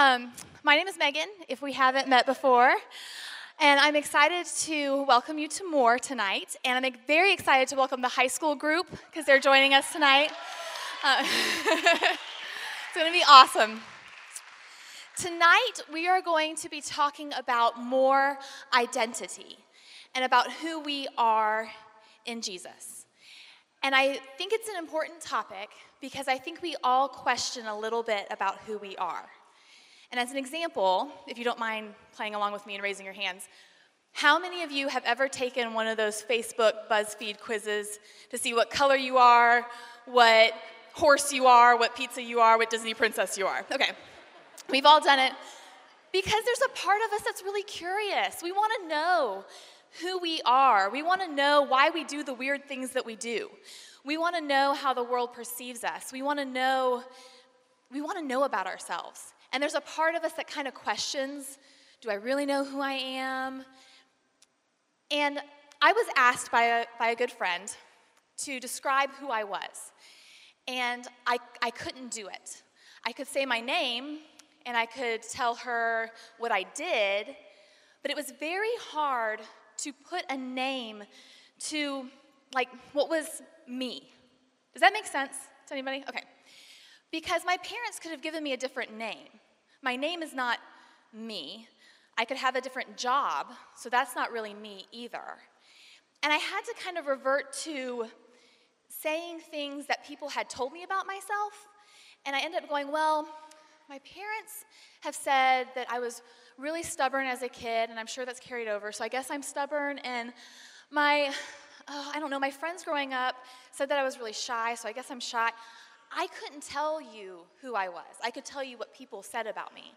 Um, my name is Megan, if we haven't met before. And I'm excited to welcome you to more tonight. And I'm very excited to welcome the high school group because they're joining us tonight. Uh, it's going to be awesome. Tonight, we are going to be talking about more identity and about who we are in Jesus. And I think it's an important topic because I think we all question a little bit about who we are. And as an example, if you don't mind playing along with me and raising your hands, how many of you have ever taken one of those Facebook BuzzFeed quizzes to see what color you are, what horse you are, what pizza you are, what Disney princess you are? Okay, we've all done it because there's a part of us that's really curious. We want to know who we are, we want to know why we do the weird things that we do. We want to know how the world perceives us. We want to know we want to know about ourselves. And there's a part of us that kind of questions, do I really know who I am? And I was asked by a, by a good friend to describe who I was. And I, I couldn't do it. I could say my name and I could tell her what I did, but it was very hard to put a name to like what was me. Does that make sense to anybody? Okay. Because my parents could have given me a different name. My name is not me. I could have a different job, so that's not really me either. And I had to kind of revert to saying things that people had told me about myself. And I ended up going, well, my parents have said that I was really stubborn as a kid, and I'm sure that's carried over, so I guess I'm stubborn. And my, oh, I don't know, my friends growing up said that I was really shy, so I guess I'm shy. I couldn't tell you who I was. I could tell you what people said about me.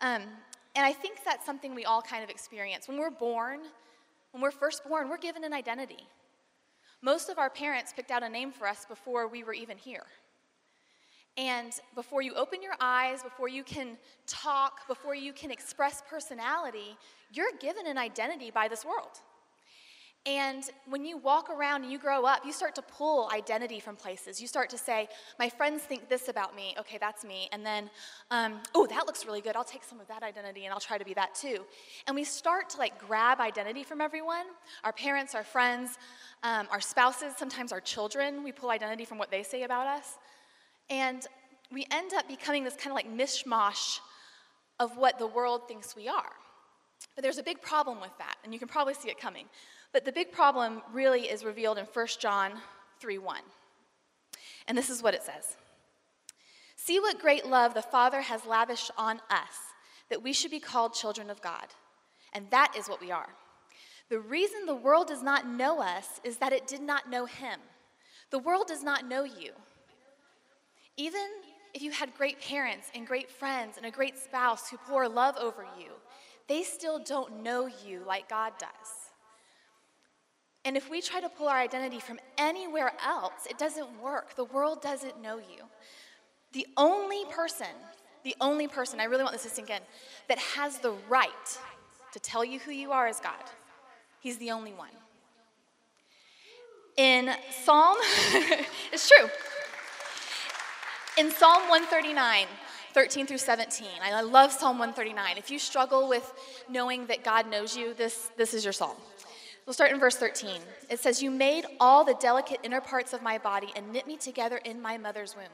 Um, and I think that's something we all kind of experience. When we're born, when we're first born, we're given an identity. Most of our parents picked out a name for us before we were even here. And before you open your eyes, before you can talk, before you can express personality, you're given an identity by this world. And when you walk around and you grow up, you start to pull identity from places. You start to say, My friends think this about me. Okay, that's me. And then, um, oh, that looks really good. I'll take some of that identity and I'll try to be that too. And we start to like grab identity from everyone our parents, our friends, um, our spouses, sometimes our children. We pull identity from what they say about us. And we end up becoming this kind of like mishmash of what the world thinks we are. But there's a big problem with that, and you can probably see it coming. But the big problem really is revealed in 1 John 3 1. And this is what it says See what great love the Father has lavished on us, that we should be called children of God. And that is what we are. The reason the world does not know us is that it did not know Him. The world does not know you. Even if you had great parents and great friends and a great spouse who pour love over you, they still don't know you like God does. And if we try to pull our identity from anywhere else, it doesn't work. The world doesn't know you. The only person, the only person, I really want this to sink in, that has the right to tell you who you are is God. He's the only one. In Psalm, it's true. In Psalm 139, 13 through 17, I love Psalm 139. If you struggle with knowing that God knows you, this, this is your psalm. We'll start in verse 13. It says, You made all the delicate inner parts of my body and knit me together in my mother's womb.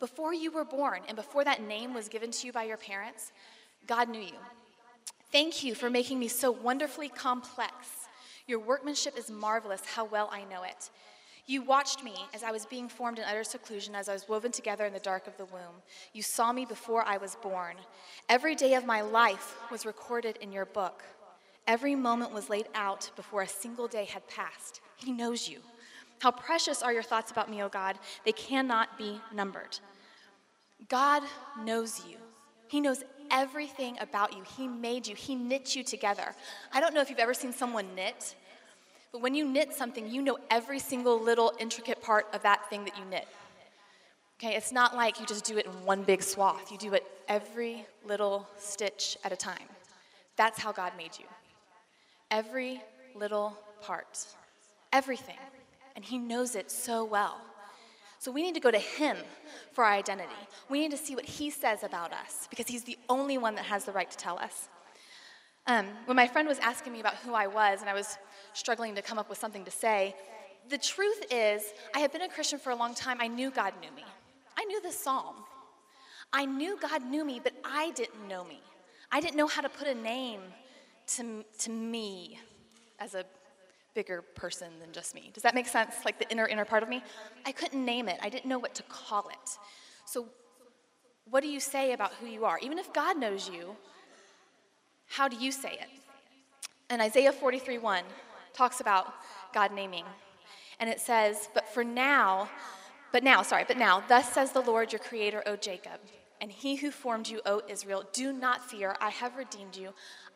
Before you were born and before that name was given to you by your parents, God knew you. Thank you for making me so wonderfully complex. Your workmanship is marvelous, how well I know it. You watched me as I was being formed in utter seclusion, as I was woven together in the dark of the womb. You saw me before I was born. Every day of my life was recorded in your book. Every moment was laid out before a single day had passed. He knows you. How precious are your thoughts about me, O God? They cannot be numbered. God knows you. He knows everything about you. He made you, He knit you together. I don't know if you've ever seen someone knit, but when you knit something, you know every single little intricate part of that thing that you knit. Okay, it's not like you just do it in one big swath, you do it every little stitch at a time. That's how God made you. Every little part. Everything. And He knows it so well. So we need to go to Him for our identity. We need to see what He says about us because He's the only one that has the right to tell us. Um, when my friend was asking me about who I was and I was struggling to come up with something to say, the truth is, I had been a Christian for a long time. I knew God knew me. I knew this psalm. I knew God knew me, but I didn't know me. I didn't know how to put a name to, to me as a bigger person than just me. Does that make sense? Like the inner, inner part of me? I couldn't name it. I didn't know what to call it. So, what do you say about who you are? Even if God knows you, how do you say it? And Isaiah 43 1 talks about God naming. And it says, But for now, but now, sorry, but now, thus says the Lord your creator, O Jacob, and he who formed you, O Israel, do not fear, I have redeemed you.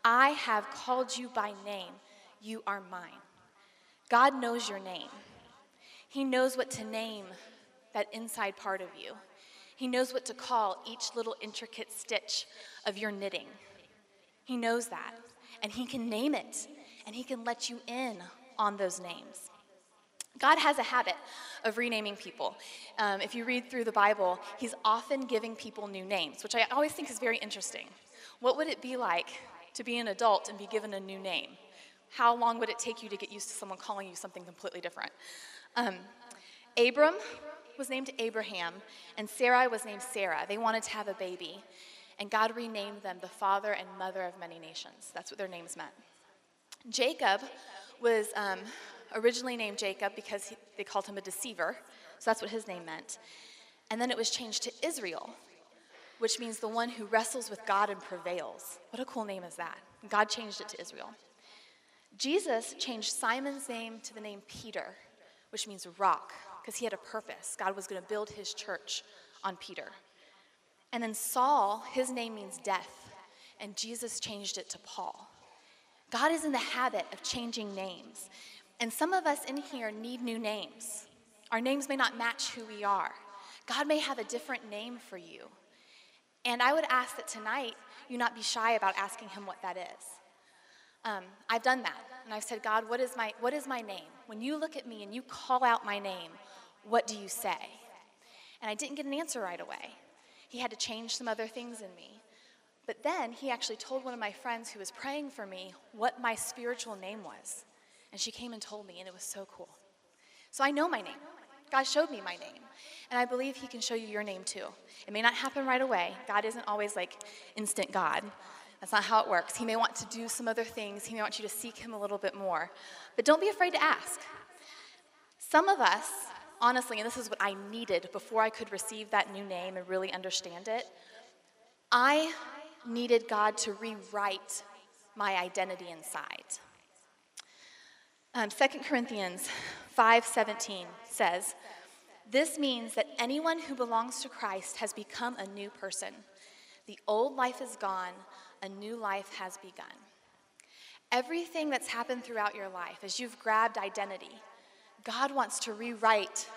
I have called you by name. You are mine. God knows your name. He knows what to name that inside part of you. He knows what to call each little intricate stitch of your knitting. He knows that. And He can name it, and He can let you in on those names. God has a habit of renaming people. Um, if you read through the Bible, He's often giving people new names, which I always think is very interesting. What would it be like to be an adult and be given a new name? How long would it take you to get used to someone calling you something completely different? Um, Abram was named Abraham, and Sarai was named Sarah. They wanted to have a baby, and God renamed them the father and mother of many nations. That's what their names meant. Jacob was um, originally named Jacob because he, they called him a deceiver, so that's what his name meant. And then it was changed to Israel, which means the one who wrestles with God and prevails. What a cool name is that? God changed it to Israel. Jesus changed Simon's name to the name Peter, which means rock, because he had a purpose. God was going to build his church on Peter. And then Saul, his name means death, and Jesus changed it to Paul. God is in the habit of changing names. And some of us in here need new names. Our names may not match who we are. God may have a different name for you. And I would ask that tonight you not be shy about asking him what that is. Um, I've done that. And I've said, God, what is, my, what is my name? When you look at me and you call out my name, what do you say? And I didn't get an answer right away. He had to change some other things in me. But then he actually told one of my friends who was praying for me what my spiritual name was. And she came and told me, and it was so cool. So I know my name. God showed me my name. And I believe He can show you your name too. It may not happen right away. God isn't always like instant God. That's not how it works. He may want to do some other things, He may want you to seek Him a little bit more. But don't be afraid to ask. Some of us, honestly, and this is what I needed before I could receive that new name and really understand it, I needed God to rewrite my identity inside. Um, 2 Corinthians 5:17 says, "This means that anyone who belongs to Christ has become a new person. The old life is gone, a new life has begun." Everything that's happened throughout your life, as you've grabbed identity, God wants to rewrite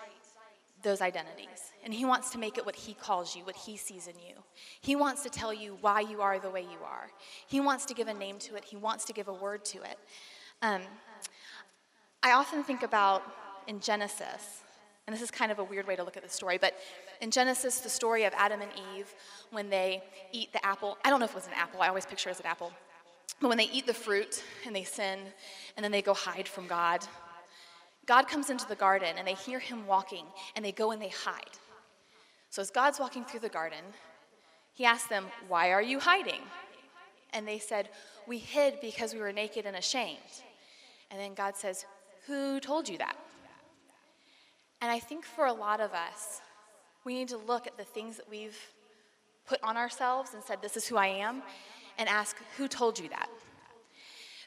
those identities. And He wants to make it what He calls you, what He sees in you. He wants to tell you why you are the way you are. He wants to give a name to it, He wants to give a word to it. Um, I often think about in Genesis, and this is kind of a weird way to look at the story, but in Genesis, the story of Adam and Eve, when they eat the apple, I don't know if it was an apple, I always picture it as an apple, but when they eat the fruit and they sin, and then they go hide from God, God comes into the garden and they hear him walking, and they go and they hide. So as God's walking through the garden, he asks them, Why are you hiding? And they said, We hid because we were naked and ashamed. And then God says, who told you that? And I think for a lot of us, we need to look at the things that we've put on ourselves and said, This is who I am, and ask, Who told you that?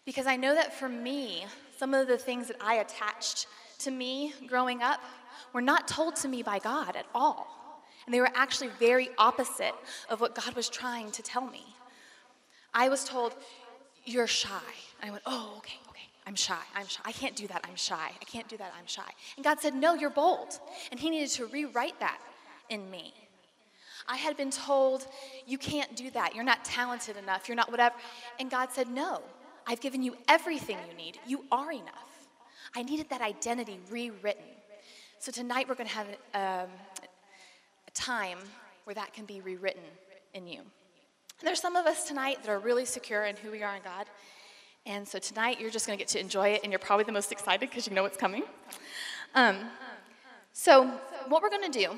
Because I know that for me, some of the things that I attached to me growing up were not told to me by God at all. And they were actually very opposite of what God was trying to tell me. I was told, You're shy. I went, Oh, okay, I'm shy. I'm shy. I can't do that. I'm shy. I can't do that. I'm shy. And God said, No, you're bold. And He needed to rewrite that in me. I had been told, You can't do that. You're not talented enough. You're not whatever. And God said, No, I've given you everything you need. You are enough. I needed that identity rewritten. So tonight we're going to have um, a time where that can be rewritten in you. And there's some of us tonight that are really secure in who we are in God. And so tonight you're just going to get to enjoy it, and you're probably the most excited because you know what's coming. Um, so, what we're going to do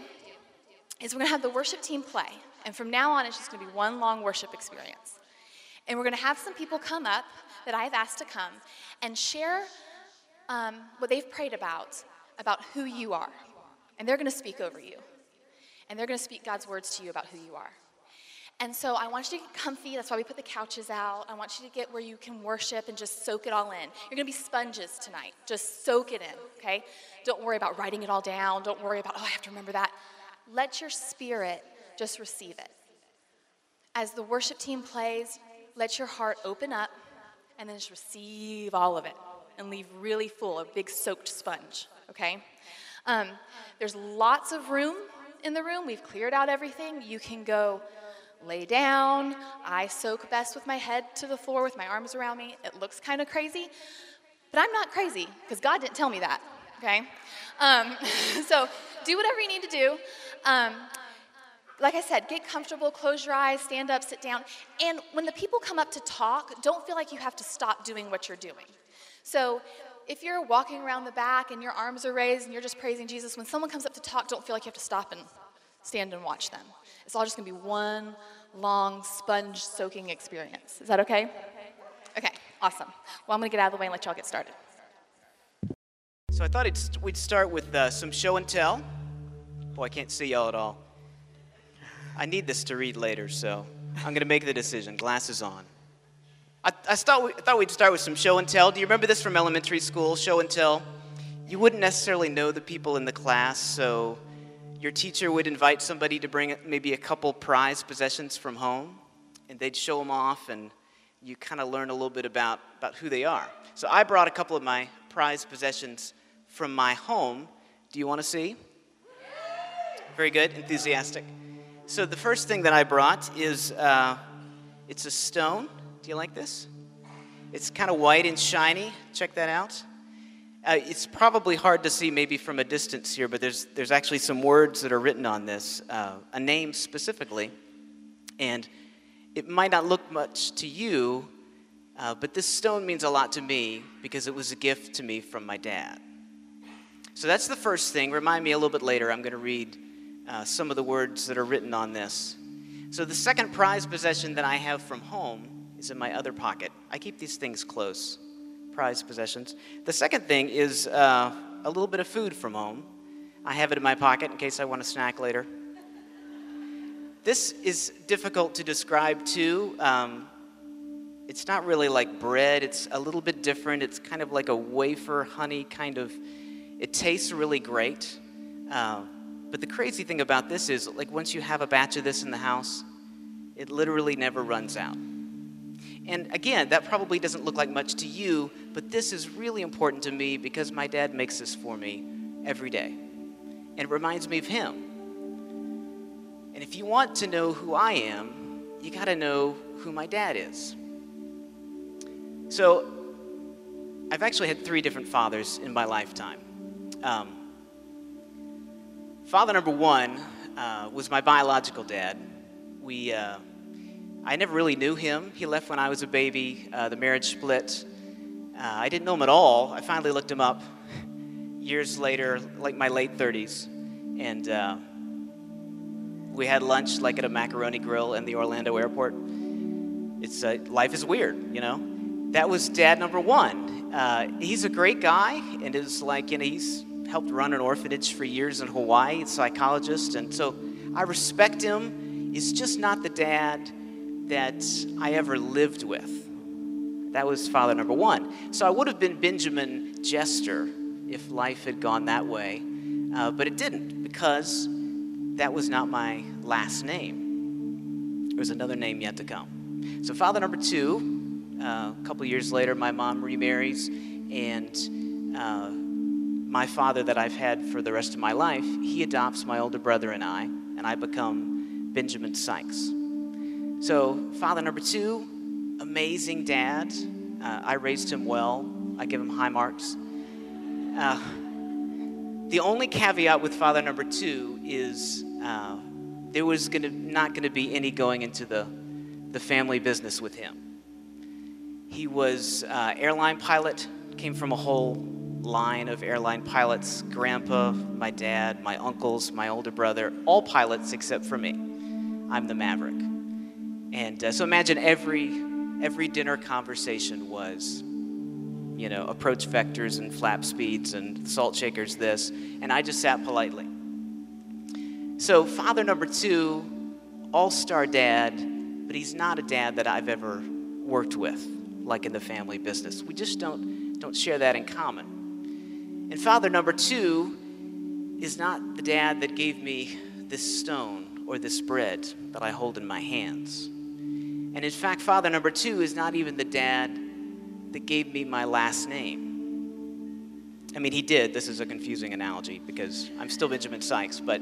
is we're going to have the worship team play. And from now on, it's just going to be one long worship experience. And we're going to have some people come up that I've asked to come and share um, what they've prayed about, about who you are. And they're going to speak over you. And they're going to speak God's words to you about who you are. And so I want you to get comfy. That's why we put the couches out. I want you to get where you can worship and just soak it all in. You're going to be sponges tonight. Just soak it in, okay? Don't worry about writing it all down. Don't worry about, oh, I have to remember that. Let your spirit just receive it. As the worship team plays, let your heart open up and then just receive all of it and leave really full, a big soaked sponge, okay? Um, there's lots of room in the room. We've cleared out everything. You can go lay down. I soak best with my head to the floor with my arms around me. It looks kind of crazy, but I'm not crazy because God didn't tell me that, okay? Um, so do whatever you need to do. Um, like I said, get comfortable, close your eyes, stand up, sit down. And when the people come up to talk, don't feel like you have to stop doing what you're doing. So if you're walking around the back and your arms are raised and you're just praising Jesus, when someone comes up to talk, don't feel like you have to stop and stand and watch them. It's all just gonna be one long sponge soaking experience. Is that okay? Okay, awesome. Well, I'm gonna get out of the way and let y'all get started. So I thought we'd start with uh, some show and tell. Boy, I can't see y'all at all. I need this to read later, so I'm gonna make the decision. Glasses on. I, I thought we'd start with some show and tell. Do you remember this from elementary school? Show and tell. You wouldn't necessarily know the people in the class, so your teacher would invite somebody to bring maybe a couple prized possessions from home, and they'd show them off, and you kind of learn a little bit about, about who they are. So I brought a couple of my prized possessions from my home. Do you want to see? Very good, enthusiastic. So the first thing that I brought is uh, it's a stone. Do you like this? It's kind of white and shiny. Check that out. Uh, it's probably hard to see maybe from a distance here, but there's, there's actually some words that are written on this, uh, a name specifically. And it might not look much to you, uh, but this stone means a lot to me because it was a gift to me from my dad. So that's the first thing. Remind me a little bit later, I'm going to read uh, some of the words that are written on this. So the second prized possession that I have from home is in my other pocket. I keep these things close prized possessions. The second thing is uh, a little bit of food from home. I have it in my pocket in case I want a snack later. This is difficult to describe too. Um, it's not really like bread, it's a little bit different. It's kind of like a wafer honey kind of, it tastes really great. Uh, but the crazy thing about this is, like, once you have a batch of this in the house, it literally never runs out. And again, that probably doesn't look like much to you, but this is really important to me because my dad makes this for me every day. And it reminds me of him. And if you want to know who I am, you got to know who my dad is. So, I've actually had three different fathers in my lifetime. Um, father number one uh, was my biological dad. We, uh, I never really knew him. He left when I was a baby. Uh, the marriage split. Uh, I didn't know him at all. I finally looked him up years later, like my late 30s. And uh, we had lunch like at a macaroni grill in the Orlando airport. It's uh, life is weird, you know. That was dad number one. Uh, he's a great guy, and is like you know he's helped run an orphanage for years in Hawaii. a psychologist, and so I respect him. He's just not the dad that I ever lived with. That was father number one. So I would have been Benjamin Jester if life had gone that way, uh, but it didn't because that was not my last name. There was another name yet to come. So, father number two, uh, a couple years later, my mom remarries, and uh, my father that I've had for the rest of my life, he adopts my older brother and I, and I become Benjamin Sykes. So, father number two, amazing dad. Uh, I raised him well. I give him high marks. Uh, The only caveat with father number two is uh, there was gonna, not going to be any going into the, the family business with him. He was uh, airline pilot, came from a whole line of airline pilots. Grandpa, my dad, my uncles, my older brother, all pilots except for me. I'm the maverick. And uh, so imagine every every dinner conversation was, you know, approach vectors and flap speeds and salt shakers this, and I just sat politely. So father number two, all-star dad, but he's not a dad that I've ever worked with, like in the family business. We just don't don't share that in common. And father number two is not the dad that gave me this stone or this bread that I hold in my hands. And in fact, father number two is not even the dad that gave me my last name. I mean, he did. This is a confusing analogy because I'm still Benjamin Sykes, but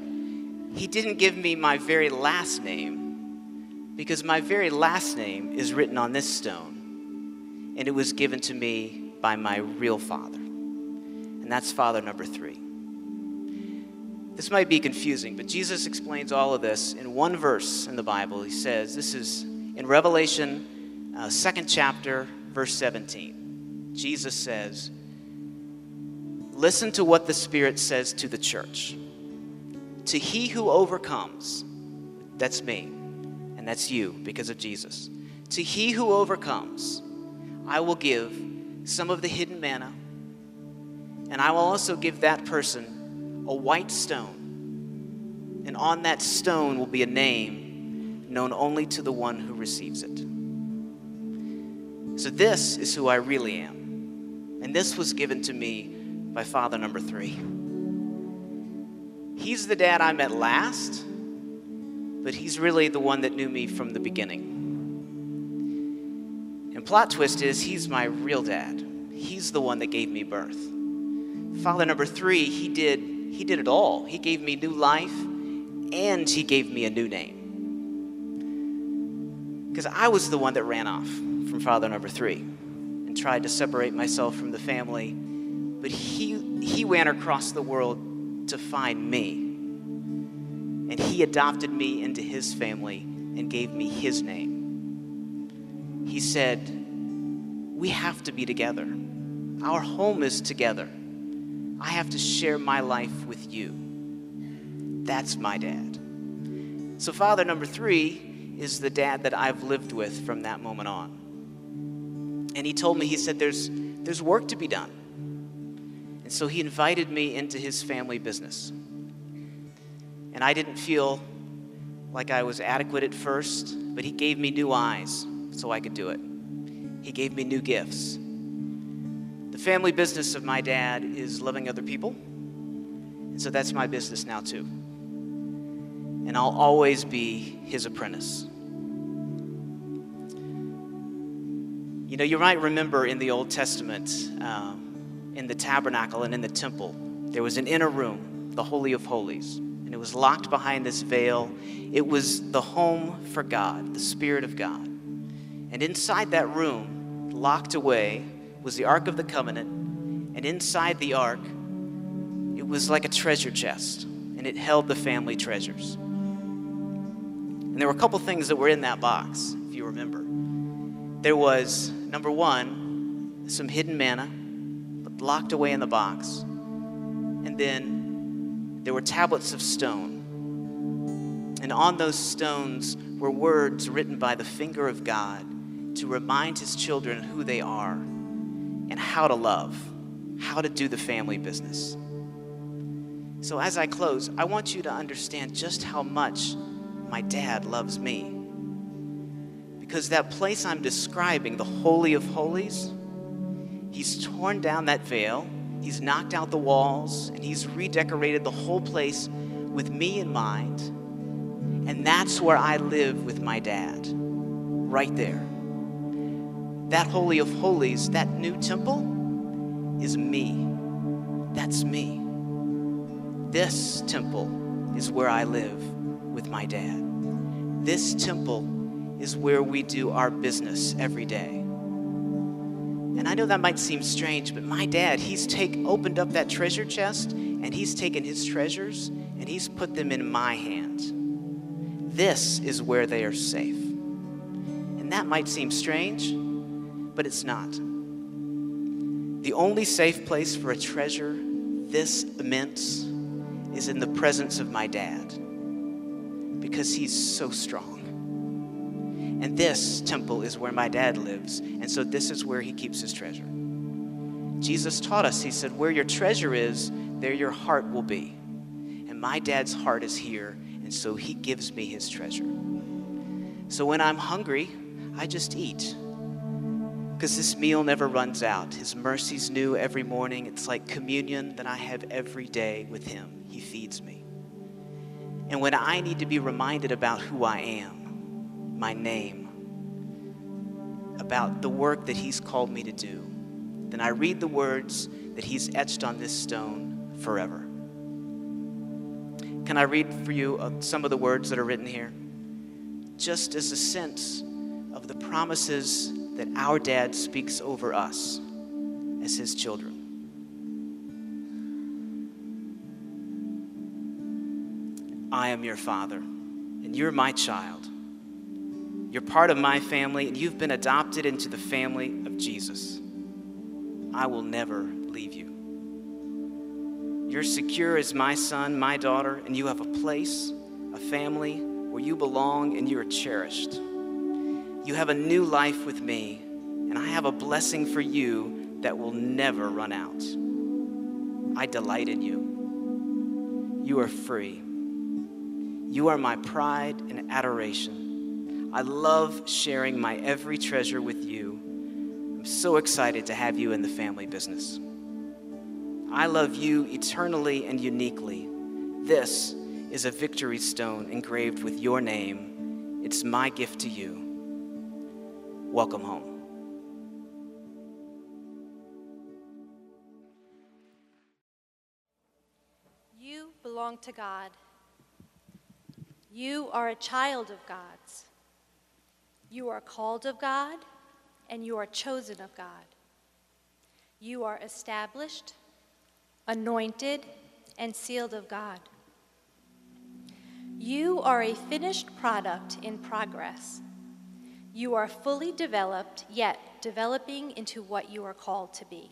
he didn't give me my very last name because my very last name is written on this stone, and it was given to me by my real father. And that's father number three. This might be confusing, but Jesus explains all of this in one verse in the Bible. He says, This is in Revelation, uh, second chapter, verse 17. Jesus says, Listen to what the Spirit says to the church. To he who overcomes, that's me, and that's you because of Jesus. To he who overcomes, I will give some of the hidden manna, and I will also give that person a white stone. And on that stone will be a name known only to the one who receives it. So, this is who I really am. And this was given to me by father number three. He's the dad I met last, but he's really the one that knew me from the beginning. And plot twist is he's my real dad. He's the one that gave me birth. Father number 3, he did he did it all. He gave me new life and he gave me a new name because I was the one that ran off from father number three and tried to separate myself from the family. But he, he ran across the world to find me. And he adopted me into his family and gave me his name. He said, We have to be together. Our home is together. I have to share my life with you. That's my dad. So, father number three is the dad that I've lived with from that moment on. And he told me, he said, there's, there's work to be done. And so he invited me into his family business. And I didn't feel like I was adequate at first, but he gave me new eyes so I could do it. He gave me new gifts. The family business of my dad is loving other people. And so that's my business now, too and I'll always be his apprentice. You know, you might remember in the Old Testament, um, in the tabernacle and in the temple, there was an inner room, the Holy of Holies, and it was locked behind this veil. It was the home for God, the Spirit of God. And inside that room, locked away, was the Ark of the Covenant, and inside the Ark, it was like a treasure chest, and it held the family treasures. And there were a couple things that were in that box, if you remember. There was, number one, some hidden manna locked away in the box. And then there were tablets of stone. And on those stones were words written by the finger of God to remind his children who they are and how to love, how to do the family business. So, as I close, I want you to understand just how much my dad loves me. Because that place I'm describing, the Holy of Holies, he's torn down that veil, he's knocked out the walls, and he's redecorated the whole place with me in mind. And that's where I live with my dad, right there. That Holy of Holies, that new temple, is me. That's me. This temple is where I live with my dad. This temple is where we do our business every day. And I know that might seem strange, but my dad, he's take opened up that treasure chest and He's taken His treasures and He's put them in my hands. This is where they are safe. And that might seem strange, but it's not. The only safe place for a treasure this immense is in the presence of my dad because he's so strong. And this temple is where my dad lives, and so this is where he keeps his treasure. Jesus taught us, he said, Where your treasure is, there your heart will be. And my dad's heart is here, and so he gives me his treasure. So when I'm hungry, I just eat. Because this meal never runs out. His mercy's new every morning. It's like communion that I have every day with him. He feeds me. And when I need to be reminded about who I am, my name, about the work that he's called me to do, then I read the words that he's etched on this stone forever. Can I read for you uh, some of the words that are written here? Just as a sense of the promises that our dad speaks over us as his children. I am your father, and you're my child. You're part of my family, and you've been adopted into the family of Jesus. I will never leave you. You're secure as my son, my daughter, and you have a place, a family where you belong and you are cherished. You have a new life with me, and I have a blessing for you that will never run out. I delight in you. You are free. You are my pride and adoration. I love sharing my every treasure with you. I'm so excited to have you in the family business. I love you eternally and uniquely. This is a victory stone engraved with your name. It's my gift to you. Welcome home. You belong to God. You are a child of God's. You are called of God, and you are chosen of God. You are established, anointed, and sealed of God. You are a finished product in progress. You are fully developed, yet developing into what you are called to be.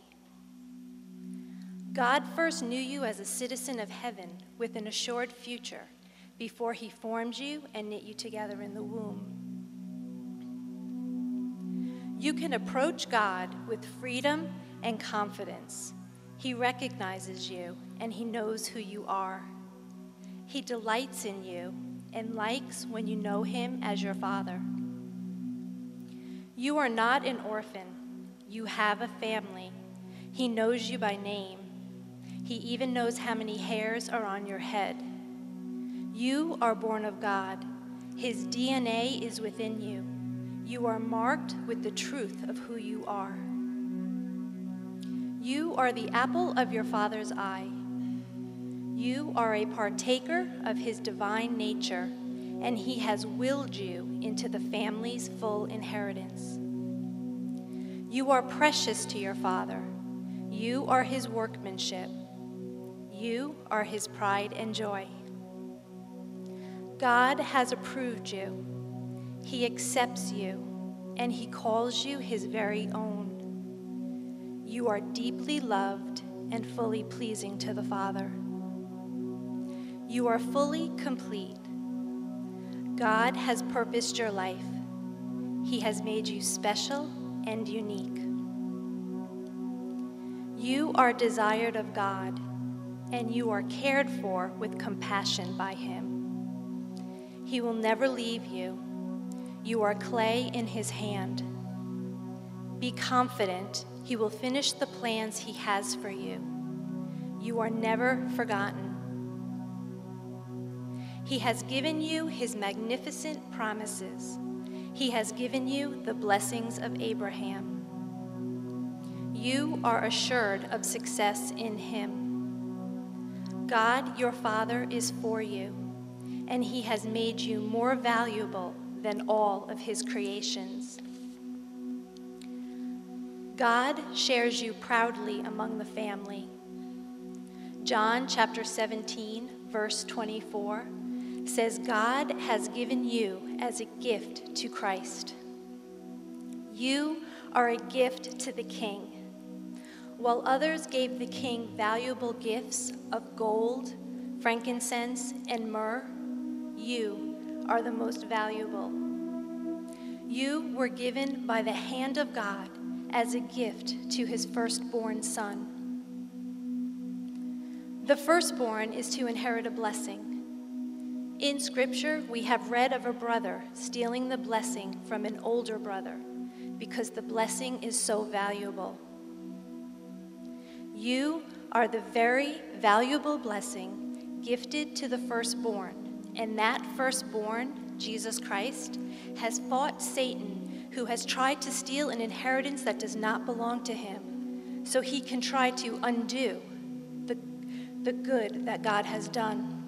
God first knew you as a citizen of heaven with an assured future before he formed you and knit you together in the womb. You can approach God with freedom and confidence. He recognizes you and he knows who you are. He delights in you and likes when you know him as your father. You are not an orphan, you have a family. He knows you by name. He even knows how many hairs are on your head. You are born of God. His DNA is within you. You are marked with the truth of who you are. You are the apple of your Father's eye. You are a partaker of His divine nature, and He has willed you into the family's full inheritance. You are precious to your Father. You are His workmanship. You are His pride and joy. God has approved you. He accepts you, and He calls you His very own. You are deeply loved and fully pleasing to the Father. You are fully complete. God has purposed your life. He has made you special and unique. You are desired of God, and you are cared for with compassion by Him. He will never leave you. You are clay in His hand. Be confident He will finish the plans He has for you. You are never forgotten. He has given you His magnificent promises. He has given you the blessings of Abraham. You are assured of success in Him. God, your Father, is for you, and He has made you more valuable than all of His creations. God shares you proudly among the family. John chapter 17, verse 24 says, God has given you as a gift to Christ. You are a gift to the King. While others gave the King valuable gifts of gold, frankincense, and myrrh, you are the most valuable. You were given by the hand of God as a gift to his firstborn son. The firstborn is to inherit a blessing. In Scripture, we have read of a brother stealing the blessing from an older brother because the blessing is so valuable. You are the very valuable blessing gifted to the firstborn, and that firstborn, Jesus Christ, has fought Satan, who has tried to steal an inheritance that does not belong to him, so he can try to undo the, the good that God has done.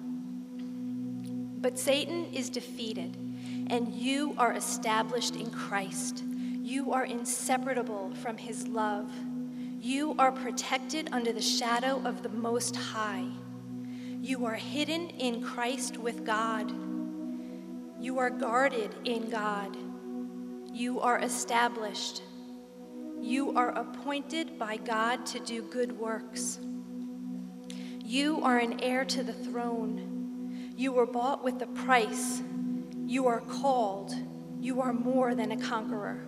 But Satan is defeated, and you are established in Christ. You are inseparable from his love. You are protected under the shadow of the Most High. You are hidden in Christ with God. You are guarded in God. You are established. You are appointed by God to do good works. You are an heir to the throne. You were bought with a price. You are called. You are more than a conqueror.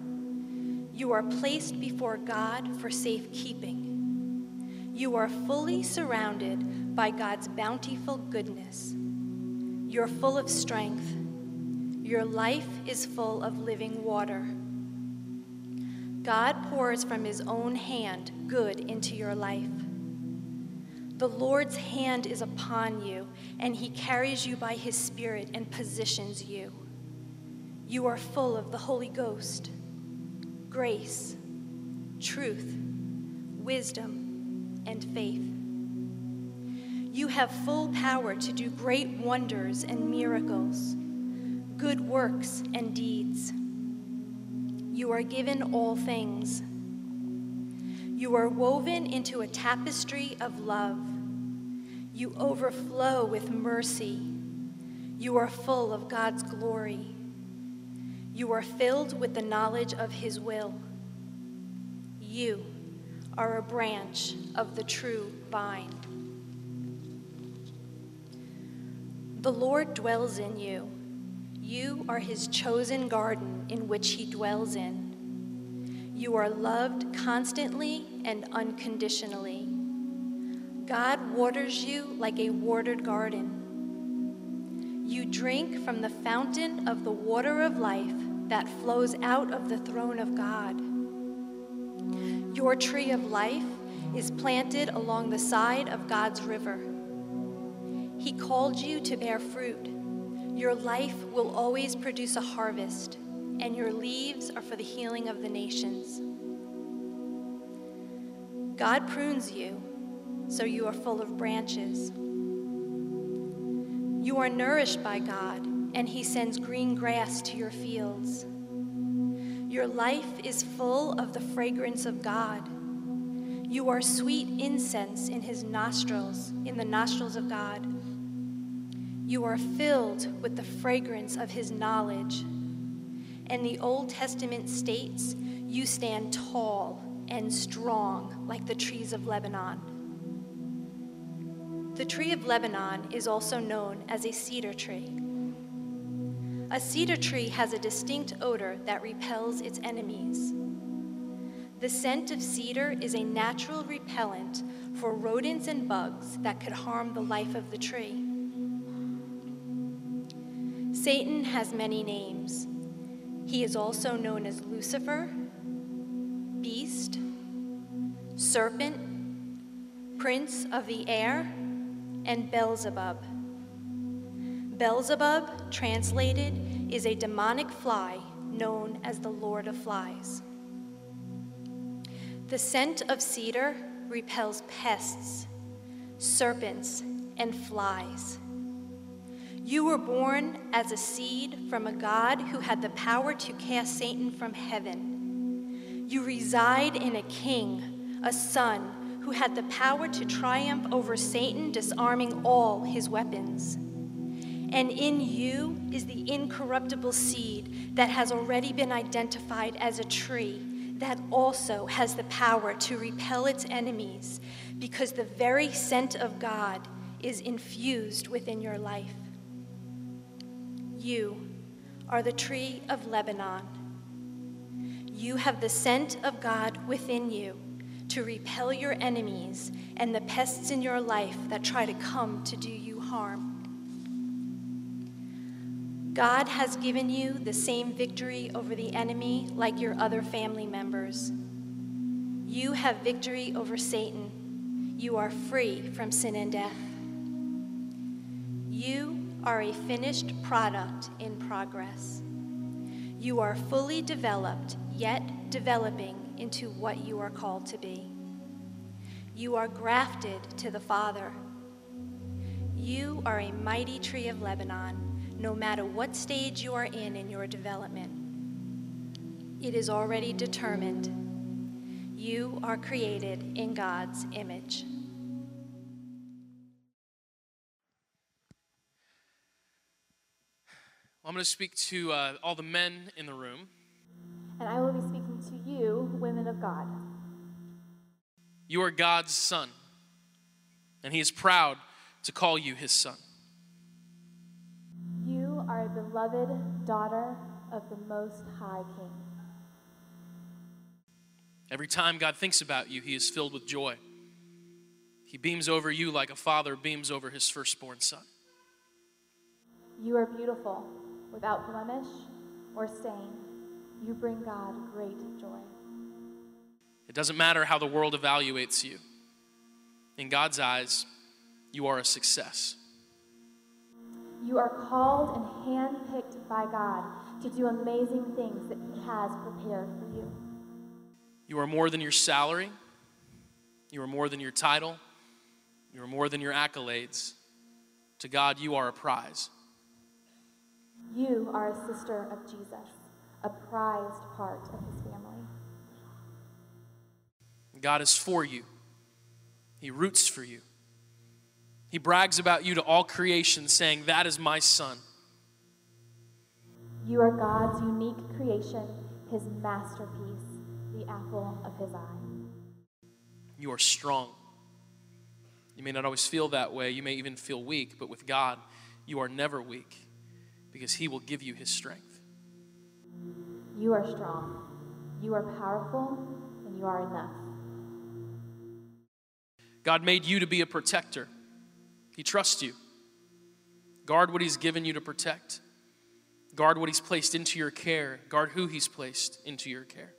You are placed before God for safekeeping. You are fully surrounded by God's bountiful goodness. You're full of strength. Your life is full of living water. God pours from his own hand good into your life. The Lord's hand is upon you, and he carries you by his Spirit and positions you. You are full of the Holy Ghost grace, truth, wisdom, and faith. You have full power to do great wonders and miracles, good works and deeds. You are given all things. You are woven into a tapestry of love. You overflow with mercy. You are full of God's glory. You are filled with the knowledge of His will. You are a branch of the true vine. The Lord dwells in you. You are His chosen garden in which He dwells in. You are loved constantly and unconditionally. God waters you like a watered garden. You drink from the fountain of the water of life that flows out of the throne of God. Your tree of life is planted along the side of God's river. He called you to bear fruit. Your life will always produce a harvest, and your leaves are for the healing of the nations. God prunes you so you are full of branches. You are nourished by God, and He sends green grass to your fields. Your life is full of the fragrance of God. You are sweet incense in His nostrils, in the nostrils of God. You are filled with the fragrance of His knowledge. And the Old Testament states you stand tall and strong like the trees of Lebanon. The tree of Lebanon is also known as a cedar tree. A cedar tree has a distinct odor that repels its enemies. The scent of cedar is a natural repellent for rodents and bugs that could harm the life of the tree. Satan has many names. He is also known as Lucifer, beast, serpent, prince of the air, and Beelzebub. Beelzebub, translated, is a demonic fly known as the Lord of Flies. The scent of cedar repels pests, serpents, and flies. You were born as a seed from a God who had the power to cast Satan from heaven. You reside in a king, a son who had the power to triumph over Satan, disarming all his weapons. And in you is the incorruptible seed that has already been identified as a tree that also has the power to repel its enemies because the very scent of God is infused within your life. You are the tree of Lebanon. You have the scent of God within you to repel your enemies and the pests in your life that try to come to do you harm. God has given you the same victory over the enemy like your other family members. You have victory over Satan. You are free from sin and death. You are a finished product in progress. You are fully developed, yet developing into what you are called to be. You are grafted to the Father. You are a mighty tree of Lebanon no matter what stage you are in in your development. It is already determined. You are created in God's image. I'm going to speak to uh, all the men in the room. And I will be speaking to you, women of God. You are God's son, and He is proud to call you His son. Beloved daughter of the Most High King. Every time God thinks about you, He is filled with joy. He beams over you like a father beams over his firstborn son. You are beautiful, without blemish or stain. You bring God great joy. It doesn't matter how the world evaluates you, in God's eyes, you are a success. You are called and handpicked by God to do amazing things that He has prepared for you. You are more than your salary, you are more than your title, you are more than your accolades. To God, you are a prize. You are a sister of Jesus, a prized part of His family. God is for you, He roots for you. He brags about you to all creation, saying, That is my son. You are God's unique creation, His masterpiece, the apple of His eye. You are strong. You may not always feel that way. You may even feel weak, but with God, you are never weak because He will give you His strength. You are strong. You are powerful, and you are enough. God made you to be a protector. He trusts you. Guard what He's given you to protect. Guard what He's placed into your care. Guard who He's placed into your care.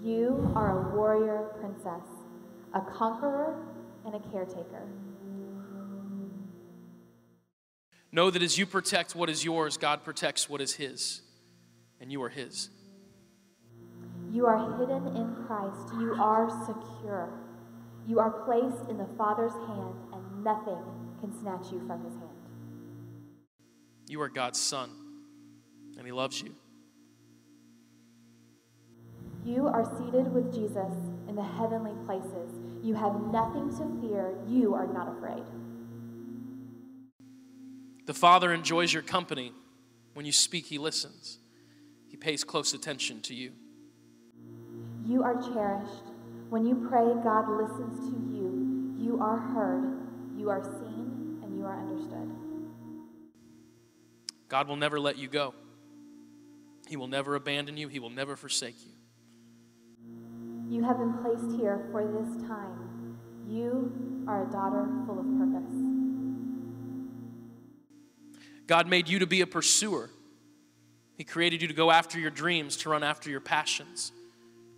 You are a warrior princess, a conqueror and a caretaker. Know that as you protect what is yours, God protects what is His, and you are His. You are hidden in Christ. You are secure. You are placed in the Father's hand, and nothing can snatch you from His hand. You are God's Son, and He loves you. You are seated with Jesus in the heavenly places. You have nothing to fear. You are not afraid. The Father enjoys your company. When you speak, He listens. He pays close attention to you. You are cherished. When you pray, God listens to you. You are heard, you are seen, and you are understood. God will never let you go. He will never abandon you. He will never forsake you. You have been placed here for this time. You are a daughter full of purpose. God made you to be a pursuer. He created you to go after your dreams, to run after your passions,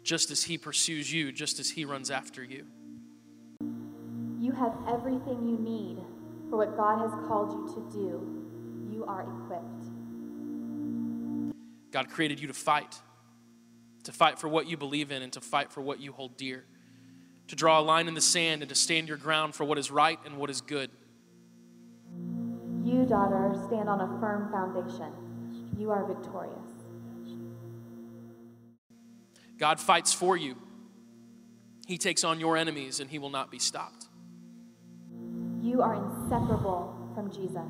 just as He pursues you, just as He runs after you. Have everything you need for what God has called you to do. You are equipped. God created you to fight, to fight for what you believe in and to fight for what you hold dear, to draw a line in the sand and to stand your ground for what is right and what is good. You, daughter, stand on a firm foundation. You are victorious. God fights for you. He takes on your enemies and he will not be stopped. You are inseparable from Jesus.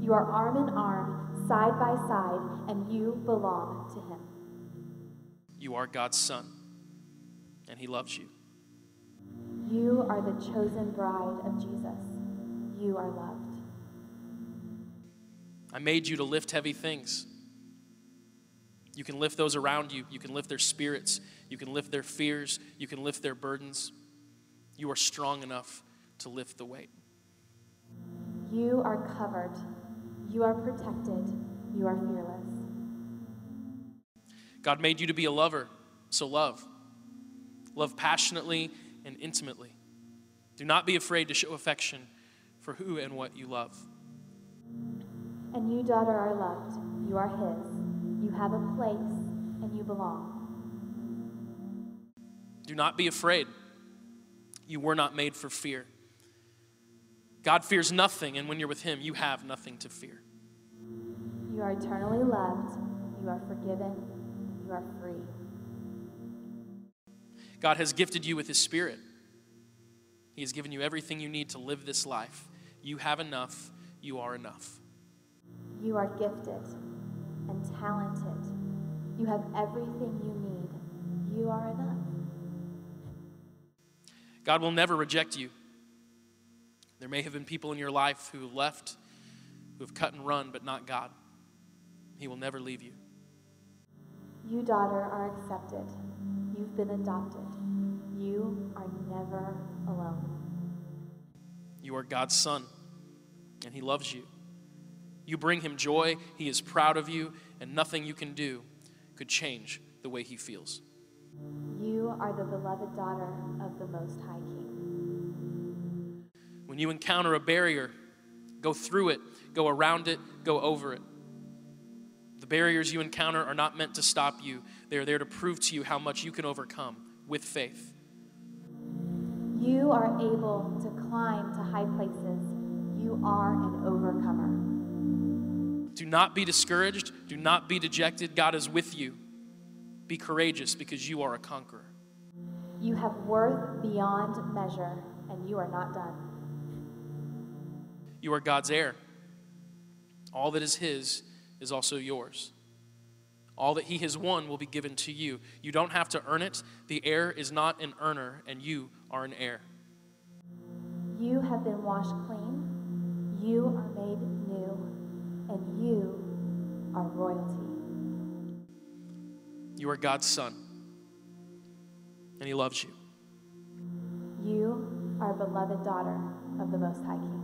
You are arm in arm, side by side, and you belong to him. You are God's son, and he loves you. You are the chosen bride of Jesus. You are loved. I made you to lift heavy things. You can lift those around you. You can lift their spirits. You can lift their fears. You can lift their burdens. You are strong enough to lift the weight. You are covered. You are protected. You are fearless. God made you to be a lover, so love. Love passionately and intimately. Do not be afraid to show affection for who and what you love. And you, daughter, are loved. You are his. You have a place, and you belong. Do not be afraid. You were not made for fear. God fears nothing, and when you're with Him, you have nothing to fear. You are eternally loved. You are forgiven. You are free. God has gifted you with His Spirit. He has given you everything you need to live this life. You have enough. You are enough. You are gifted and talented. You have everything you need. You are enough. God will never reject you. There may have been people in your life who have left, who have cut and run, but not God. He will never leave you. You, daughter, are accepted. You've been adopted. You are never alone. You are God's son, and He loves you. You bring Him joy, He is proud of you, and nothing you can do could change the way He feels. You are the beloved daughter of the Most High King. When you encounter a barrier, go through it, go around it, go over it. The barriers you encounter are not meant to stop you, they are there to prove to you how much you can overcome with faith. You are able to climb to high places. You are an overcomer. Do not be discouraged, do not be dejected. God is with you. Be courageous because you are a conqueror. You have worth beyond measure, and you are not done. You are God's heir. All that is His is also yours. All that He has won will be given to you. You don't have to earn it. The heir is not an earner, and you are an heir. You have been washed clean. You are made new, and you are royalty. You are God's son, and He loves you. You are a beloved daughter of the Most High King.